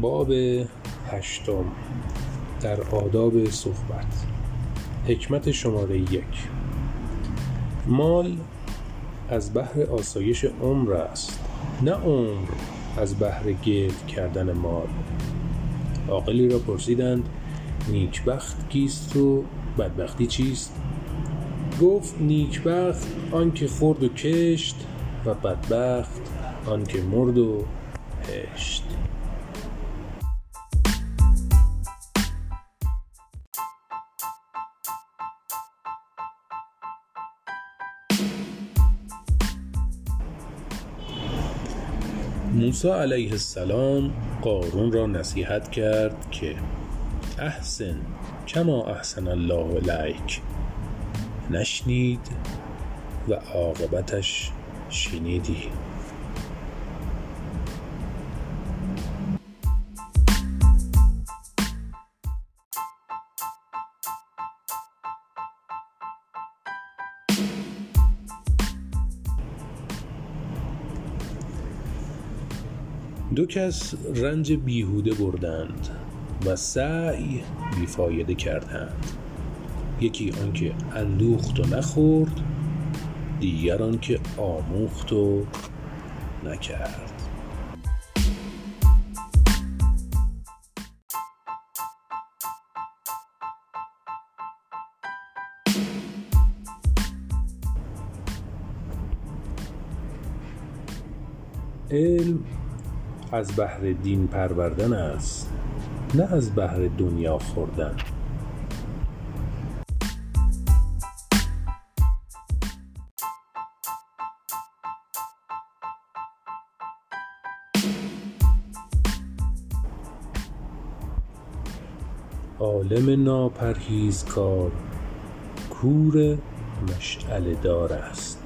باب هشتم. در آداب صحبت. حکمت شماره یک. مال از بهر آسایش عمر است نه عمر از بهر گرد کردن مال. عاقلی را پرسیدند نیکبخت کیست و بدبختی چیست؟ گفت نیکبخت آنکه خورد و کشت و بدبخت آنکه مرد و هشت. موسی علیه السلام قارون را نصیحت کرد که احسن کما احسن الله الیک. نشنید و عاقبتش شنیدی. دو کس رنج بیهوده بردند و سعی بیفایده کردند. یکی آنکه اندوخت و نخورد دیگر آنکه آموخت و نکرد. علم از بهر دین پروردن است نه از بهر دنیا خوردن. عالم ناپرهیزکار کور مشعله دار است.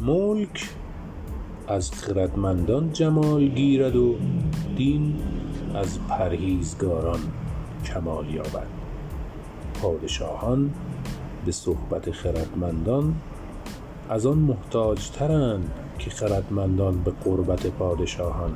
ملک از خردمندان جمال گیرد و دین از پرهیزگاران کمال یابد. پادشاهان به صحبت خردمندان از آن محتاج ترند که خردمندان به قربت پادشاهان